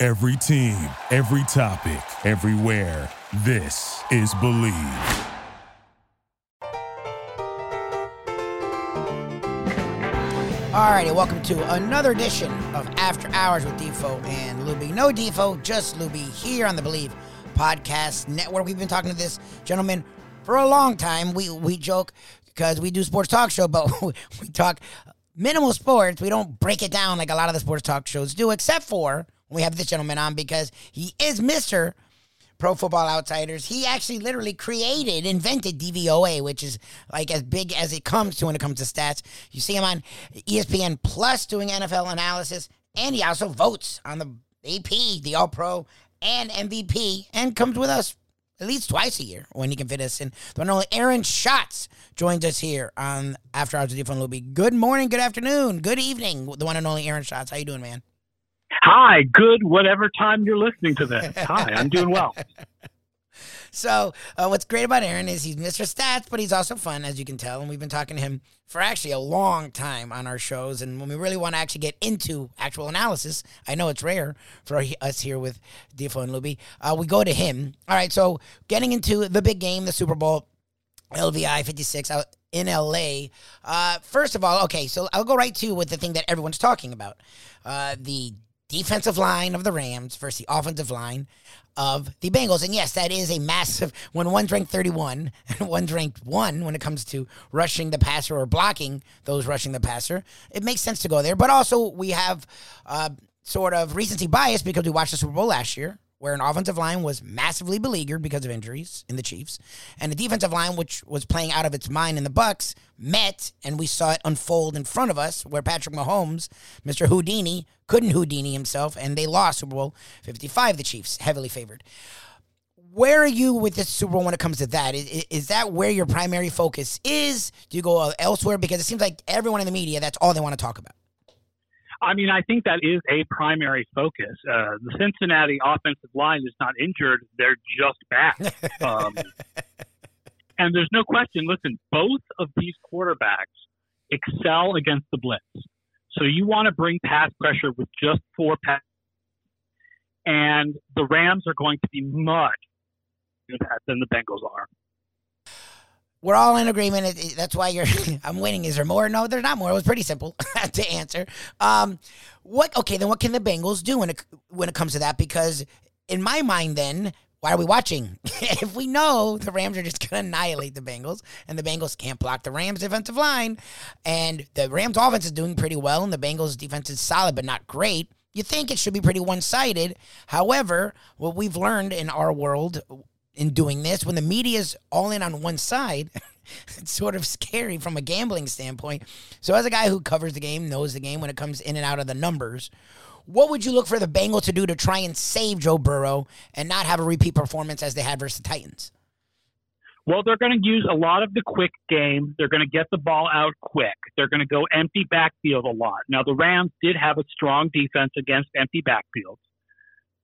Every team, every topic, everywhere. This is Believe. All righty, welcome to another edition of After Hours with Defo and Luby. No Defo, just Luby here on the Believe Podcast Network. We've been talking to this gentleman for a long time. We we joke because we do sports talk show, but we talk minimal sports. We don't break it down like a lot of the sports talk shows do, except for we have this gentleman on because he is Mister Pro Football Outsiders. He actually literally created, invented DVOA, which is like as big as it comes to when it comes to stats. You see him on ESPN Plus doing NFL analysis, and he also votes on the AP, the All Pro, and MVP, and comes with us at least twice a year when he can fit us in. The one only Aaron Schatz joins us here on After Hours with Defo Luby. Good morning, good afternoon, good evening. The one and only Aaron Schatz. How you doing, man? Hi, good, whatever time you're listening to this. Hi, I'm doing well. So, uh, what's great about Aaron is he's Mr. Stats, but he's also fun, as you can tell. And we've been talking to him for actually a long time on our shows. And when we really want to actually get into actual analysis, I know it's rare for us here with Defo and Luby, uh, we go to him. All right, so getting into the big game, the Super Bowl, LVI 56 out in LA. Uh, first of all, okay, so I'll go right to with the thing that everyone's talking about uh, the defensive line of the Rams versus the offensive line of the Bengals. And yes, that is a massive when one's ranked 31 and one's ranked one when it comes to rushing the passer or blocking those rushing the passer. It makes sense to go there. But also, we have uh, sort of recency bias because we watched the Super Bowl last year. Where an offensive line was massively beleaguered because of injuries in the Chiefs, and a defensive line, which was playing out of its mind in the Bucs, met, and we saw it unfold in front of us. Where Patrick Mahomes, Mr. Houdini, couldn't Houdini himself, and they lost Super Bowl 55, the Chiefs, heavily favored. Where are you with this Super Bowl when it comes to that? Is, is that where your primary focus is? Do you go elsewhere? Because it seems like everyone in the media, that's all they want to talk about. I mean, I think that is a primary focus. Uh, the Cincinnati offensive line is not injured; they're just bad. Um, and there's no question. Listen, both of these quarterbacks excel against the blitz. So you want to bring pass pressure with just four pass, and the Rams are going to be much better than the Bengals are. We're all in agreement. That's why you're. I'm winning. Is there more? No, there's not more. It was pretty simple to answer. Um, what? Okay, then what can the Bengals do when it when it comes to that? Because in my mind, then why are we watching? if we know the Rams are just going to annihilate the Bengals, and the Bengals can't block the Rams' defensive line, and the Rams' offense is doing pretty well, and the Bengals' defense is solid but not great. You think it should be pretty one sided. However, what we've learned in our world in doing this, when the media's all in on one side, it's sort of scary from a gambling standpoint. So, as a guy who covers the game, knows the game when it comes in and out of the numbers, what would you look for the Bengals to do to try and save Joe Burrow and not have a repeat performance as they had versus the Titans? Well, they're going to use a lot of the quick game. They're going to get the ball out quick. They're going to go empty backfield a lot. Now, the Rams did have a strong defense against empty backfields,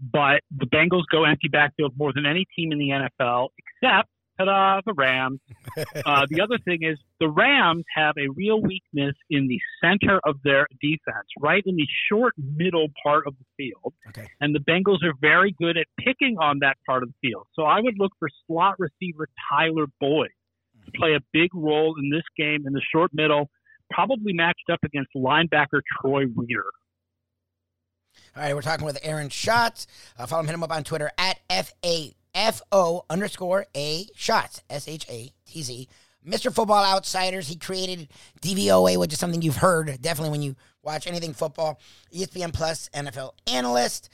but the Bengals go empty backfield more than any team in the NFL, except, ta-da, the Rams. uh, the other thing is the Rams have a real weakness in the center of their defense, right in the short middle part of the field. Okay. And the Bengals are very good at picking on that part of the field. So I would look for slot receiver Tyler Boyd to play a big role in this game in the short middle, probably matched up against linebacker Troy Reeder. All right, we're talking with Aaron Schatz. Uh, follow him, hit him up on Twitter at F A F O underscore A Schatz, S H A T Z. Mr. Football Outsiders. He created DVOA, which is something you've heard definitely when you watch anything football. ESPN Plus NFL analyst.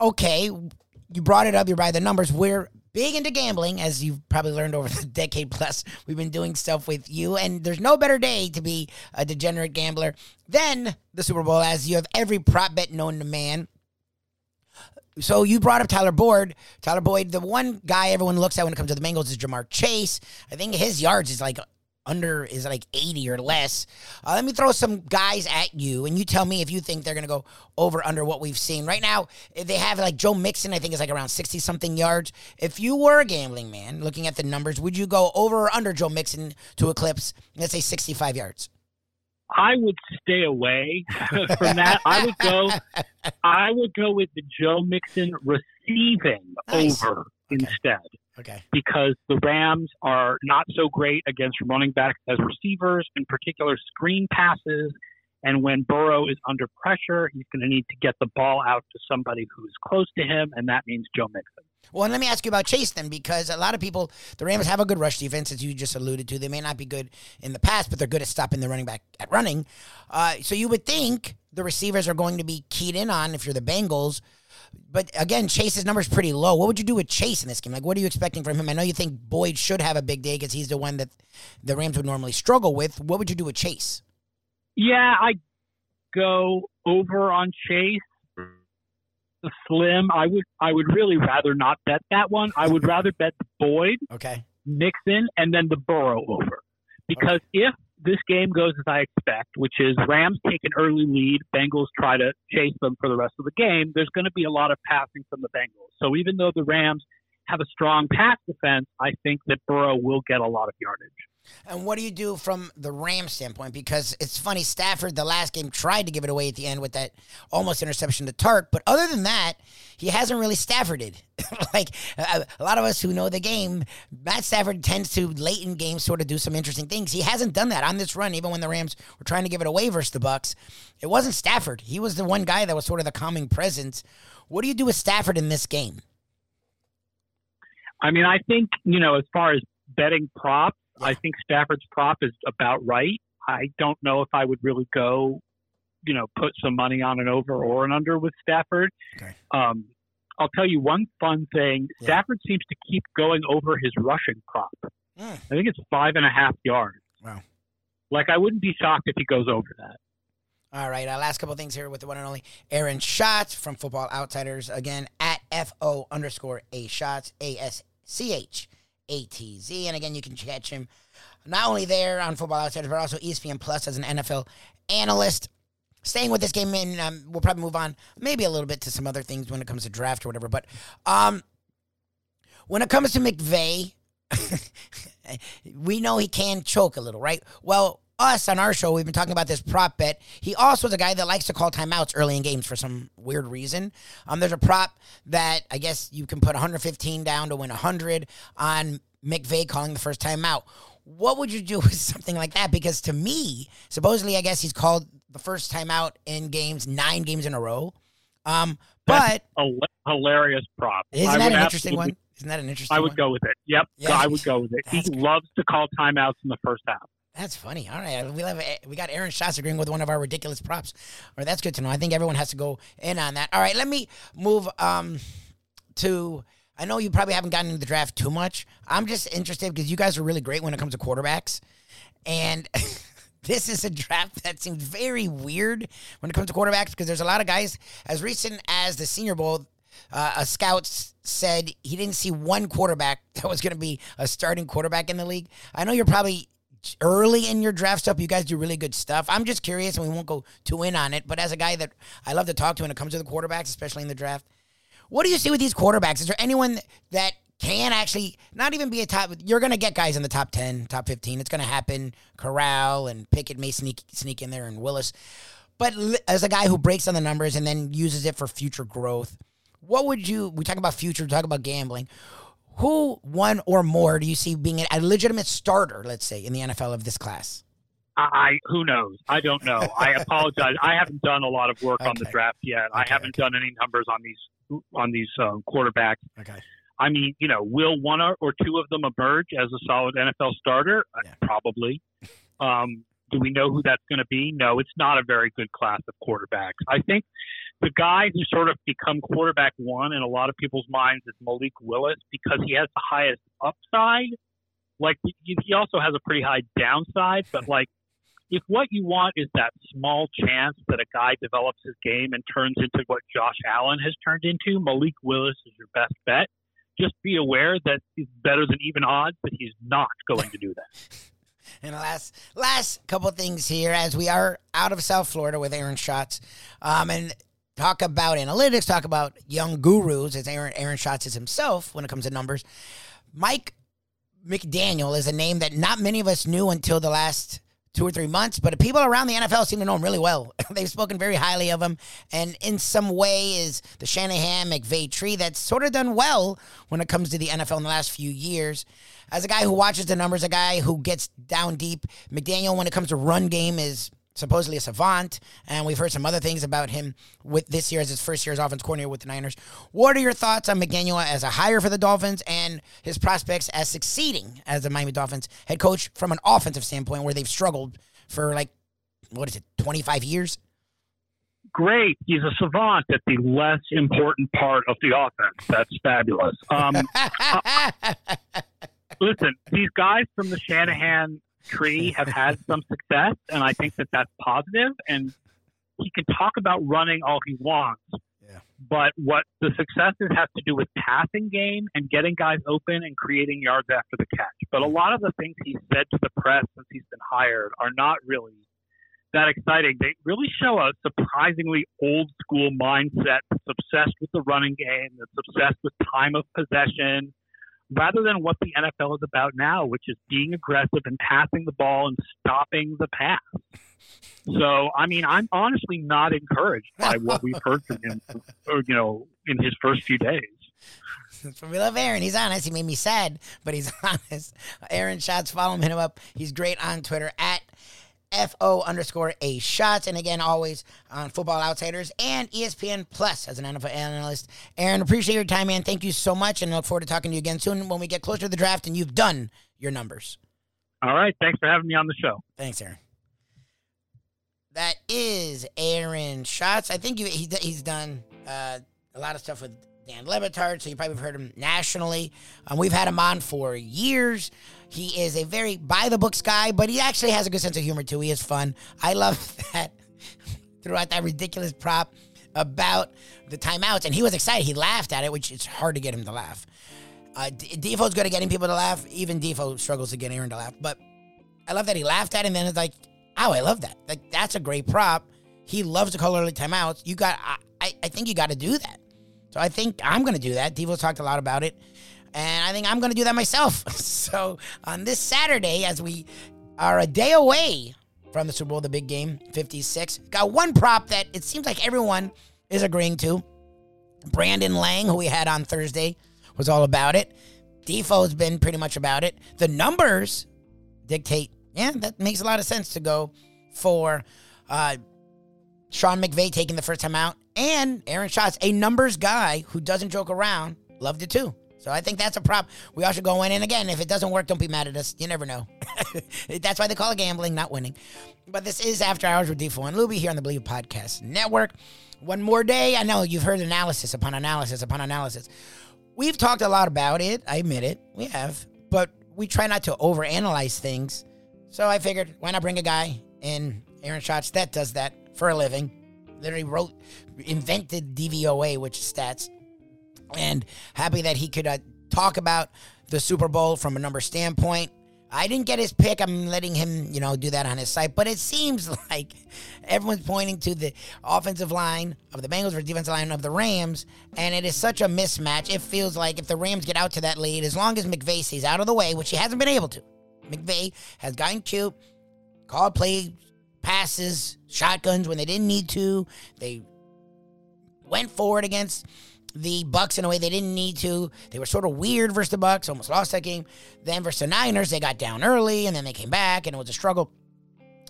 Okay, you brought it up. You're by the numbers. We're big into gambling, as you've probably learned over the decade plus. We've been doing stuff with you, and there's no better day to be a degenerate gambler than the Super Bowl, as you have every prop bet known to man. So you brought up Tyler Boyd. Tyler Boyd, the one guy everyone looks at when it comes to the Bengals is Ja'Marr Chase. I think his yards is like under is like 80 or less. Uh, let me throw some guys at you, and you tell me if you think they're going to go over under what we've seen. Right now, they have like Joe Mixon, I think is like around 60 something yards. If you were a gambling man looking at the numbers, would you go over or under Joe Mixon to eclipse, let's say 65 yards? I would stay away from that. I would go. I would go with the Joe Mixon receiving nice. over okay. instead. Okay. Because the Rams are not so great against running backs as receivers, in particular screen passes. And when Burrow is under pressure, he's going to need to get the ball out to somebody who's close to him, and that means Joe Mixon. Well, let me ask you about Chase then, because a lot of people, the Rams have a good rush defense, as you just alluded to. They may not be good in the past, but they're good at stopping the running back at running. Uh, so you would think the receivers are going to be keyed in on if you're the Bengals. But again, Chase's number is pretty low. What would you do with Chase in this game? Like, what are you expecting from him? I know you think Boyd should have a big day because he's the one that the Rams would normally struggle with. What would you do with Chase? Yeah, I go over on Chase. The slim, I would I would really rather not bet that one. I would rather bet Boyd, okay, Mixon, and then the Burrow over. Because okay. if this game goes as I expect, which is Rams take an early lead, Bengals try to chase them for the rest of the game, there's going to be a lot of passing from the Bengals. So even though the Rams have a strong pass defense, I think that Burrow will get a lot of yardage. And what do you do from the Rams standpoint? Because it's funny, Stafford, the last game, tried to give it away at the end with that almost interception to Tartt. But other than that, he hasn't really Stafforded. like a, a, lot of us who know the game, Matt Stafford tends to, late in games, sort of do some interesting things. He hasn't done that on this run, even when the Rams were trying to give it away versus the Bucs. It wasn't Stafford. He was the one guy that was sort of the calming presence. What do you do with Stafford in this game? I mean, I think, you know, as far as betting props, I think Stafford's prop is about right. I don't know if I would really go, you know, put some money on an over or an under with Stafford. Okay. Um, I'll tell you one fun thing. Yeah. Stafford seems to keep going over his rushing prop. Mm. I think it's five and a half yards. Wow. Like I wouldn't be shocked if he goes over that. All right, our last couple things here with the one and only Aaron Schatz from Football Outsiders. Again, at FO underscore A Schatz, A S C H a T Z. And again, you can catch him not only there on Football Outsiders, but also ESPN Plus as an NFL analyst. Staying with this game, and um, we'll probably move on maybe a little bit to some other things when it comes to draft or whatever. But um, when it comes to McVay, we know he can choke a little, right? Well, us on our show, we've been talking about this prop bet. He also is a guy that likes to call timeouts early in games for some weird reason. Um, there's a prop that I guess you can put 115 down to win 100 on McVay calling the first timeout. What would you do with something like that? Because to me, supposedly, I guess he's called the first timeout in games nine games in a row. Um, but a hilarious prop. Isn't that an interesting one? Isn't that an interesting? I would one? go with it. Yep, yeah, I would go with it. He loves to call timeouts in the first half. That's funny. All right, we have we got Aaron Schatz agreeing with one of our ridiculous props. All right, that's good to know. I think everyone has to go in on that. All right, let me move um to. I know you probably haven't gotten into the draft too much. I'm just interested because you guys are really great when it comes to quarterbacks, and this is a draft that seems very weird when it comes to quarterbacks because there's a lot of guys as recent as the Senior Bowl. Uh, a scout said he didn't see one quarterback that was going to be a starting quarterback in the league. I know you're probably early in your draft stuff. You guys do really good stuff. I'm just curious, and we won't go too in on it. But as a guy that I love to talk to when it comes to the quarterbacks, especially in the draft, what do you see with these quarterbacks? Is there anyone that can actually not even be a top? You're going to get guys in the top ten, top fifteen. It's going to happen. Corral and Pickett may sneak sneak in there, and Willis. But as a guy who breaks on the numbers and then uses it for future growth, what would you? We talk about future, we talk about gambling who one or more do you see being a legitimate starter, let's say, in the NFL of this class? I who knows? I don't know. I apologize. I haven't done a lot of work okay. on the draft yet. Okay, I haven't okay. done any numbers on these on these um, quarterbacks. Okay. I mean, you know, will one or two of them emerge as a solid NFL starter? Uh, yeah. Probably. Um, do we know who that's going to be? No, it's not a very good class of quarterbacks. I think the guy who sort of become quarterback one in a lot of people's minds is Malik Willis because he has the highest upside. Like he also has a pretty high downside, but like if what you want is that small chance that a guy develops his game and turns into what Josh Allen has turned into, Malik Willis is your best bet. Just be aware that he's better than even odds but he's not going to do that. And last last couple things here as we are out of South Florida with Aaron Schatz. Um, and talk about analytics, talk about young gurus as Aaron Aaron Schatz is himself when it comes to numbers. Mike McDaniel is a name that not many of us knew until the last two or three months, but people around the NFL seem to know him really well. They've spoken very highly of him, and in some way is the Shanahan McVay tree that's sort of done well when it comes to the NFL in the last few years. As a guy who watches the numbers, a guy who gets down deep, McDaniel when it comes to run game is supposedly a savant, and we've heard some other things about him with this year as his first year as offense coordinator with the Niners. What are your thoughts on McDaniel as a hire for the Dolphins and his prospects as succeeding as the Miami Dolphins head coach from an offensive standpoint, where they've struggled for like what is it, twenty five years? Great. He's a savant at the less important part of the offense. That's fabulous. Um, uh, listen, these guys from the Shanahan tree have had some success, and I think that that's positive. And he can talk about running all he wants, Yeah. but what the successes have to do with passing game and getting guys open and creating yards after the catch. But a lot of the things he said to the press since he's been hired are not really that exciting. They really show a surprisingly old school mindset that's obsessed with the running game, that's obsessed with time of possession, rather than what the NFL is about now, which is being aggressive and passing the ball and stopping the pass. So, I mean, I'm honestly not encouraged by what we've heard from him, or, you know, in his first few days. We love Aaron. He's honest. He made me sad, but he's honest. Aaron Schatz, follow him, hit him up. He's great on Twitter at FO underscore A Schatz. And again, always on Football Outsiders and ESPN Plus as an NFL analyst. Aaron, appreciate your time, man. Thank you so much. And look forward to talking to you again soon when we get closer to the draft and you've done your numbers. All right. Thanks for having me on the show. Thanks, Aaron. That is Aaron Schatz. I think you, he, he's done uh, a lot of stuff with Dan Le Batard, so you probably have heard him nationally. Um, we've had him on for years. He is a very by the books guy, but he actually has a good sense of humor too. He is fun. I love that throughout that ridiculous prop about the timeouts, and he was excited. He laughed at it, which it's hard to get him to laugh. Uh, Defo's good at getting people to laugh. Even Defoe struggles to get Aaron to laugh, but I love that he laughed at it, and then it's like, oh, I love that. Like that's a great prop. He loves to call early timeouts. You got, I, I think you got to do that. So I think I'm going to do that. Defo talked a lot about it. And I think I'm going to do that myself. so on this Saturday, as we are a day away from the Super Bowl, the big game, 56, got one prop that it seems like everyone is agreeing to. Brandon Lang, who we had on Thursday, was all about it. Defo's been pretty much about it. The numbers dictate, yeah, that makes a lot of sense to go for uh, Sean McVay taking the first time out, and Aaron Schatz, a numbers guy who doesn't joke around, loved it too. So I think that's a prop. We all should go in. And again, if it doesn't work, don't be mad at us. You never know. that's why they call it gambling, not winning. But this is After Hours with Defo and Luby here on the Believe Podcast Network. One more day. I know you've heard analysis upon analysis upon analysis. We've talked a lot about it. I admit it. We have. But we try not to overanalyze things. So I figured, why not bring a guy in Aaron Schatz that does that for a living? Literally wrote, invented DVOA, which is stats. And happy that he could uh, talk about the Super Bowl from a number standpoint. I didn't get his pick. I'm letting him, you know, do that on his site. But it seems like everyone's pointing to the offensive line of the Bengals versus defensive line of the Rams, and it is such a mismatch. It feels like if the Rams get out to that lead, as long as McVay stays out of the way, which he hasn't been able to, McVay has gotten cute, called play shotguns when they didn't need to. They went forward against the Bucs in a way they didn't need to. They were sort of weird versus the Bucs, almost lost that game. Then versus the Niners, they got down early and then they came back and it was a struggle.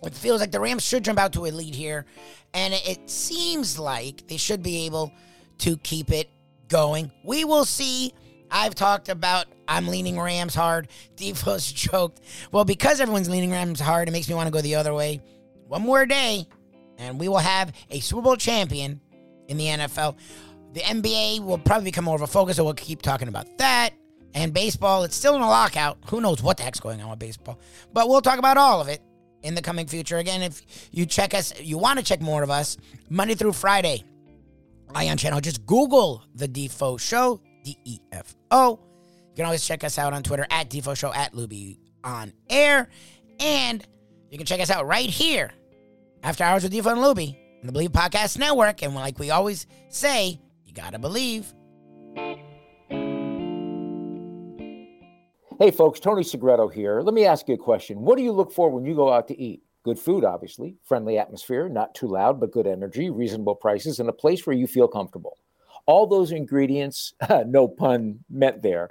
It feels like the Rams should jump out to a lead here, and it, it seems like they should be able to keep it going. We will see. I've talked about I'm leaning Rams hard. Defo's joked. Well, because everyone's leaning Rams hard, it makes me want to go the other way. One more day, and we will have a Super Bowl champion in the NFL. The NBA will probably become more of a focus, so we'll keep talking about that. And baseball, it's still in a lockout. Who knows what the heck's going on with baseball? But we'll talk about all of it in the coming future. Again, if you check us, you want to check more of us, Monday through Friday, Ion Channel, just Google the Defo Show, D E F O. You can always check us out on Twitter at Defo Show, at Luby on air. And you can check us out right here, After Hours with and Luby, on the Believe Podcast Network. And like we always say, you got to believe. Hey, folks, Tony Segreto here. Let me ask you a question. What do you look for when you go out to eat? Good food, obviously, friendly atmosphere, not too loud, but good energy, reasonable prices, and a place where you feel comfortable. All those ingredients, no pun meant there,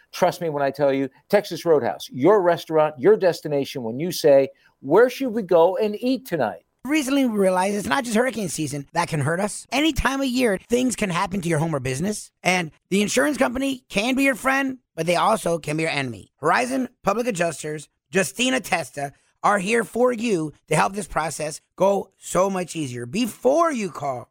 Trust me when I tell you, Texas Roadhouse, your restaurant, your destination when you say, Where should we go and eat tonight? Recently, we realized it's not just hurricane season that can hurt us. Any time of year, things can happen to your home or business. And the insurance company can be your friend, but they also can be your enemy. Horizon Public Adjusters, Justina Testa, are here for you to help this process go so much easier. Before you call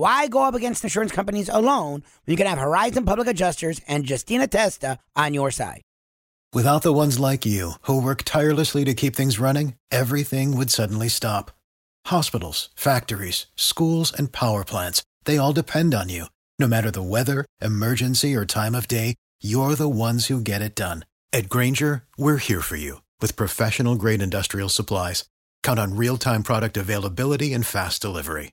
Why go up against insurance companies alone when you can have Horizon Public Adjusters and Justina Testa on your side? Without the ones like you, who work tirelessly to keep things running, everything would suddenly stop. Hospitals, factories, schools, and power plants, they all depend on you. No matter the weather, emergency, or time of day, you're the ones who get it done. At Grainger, we're here for you with professional grade industrial supplies. Count on real time product availability and fast delivery.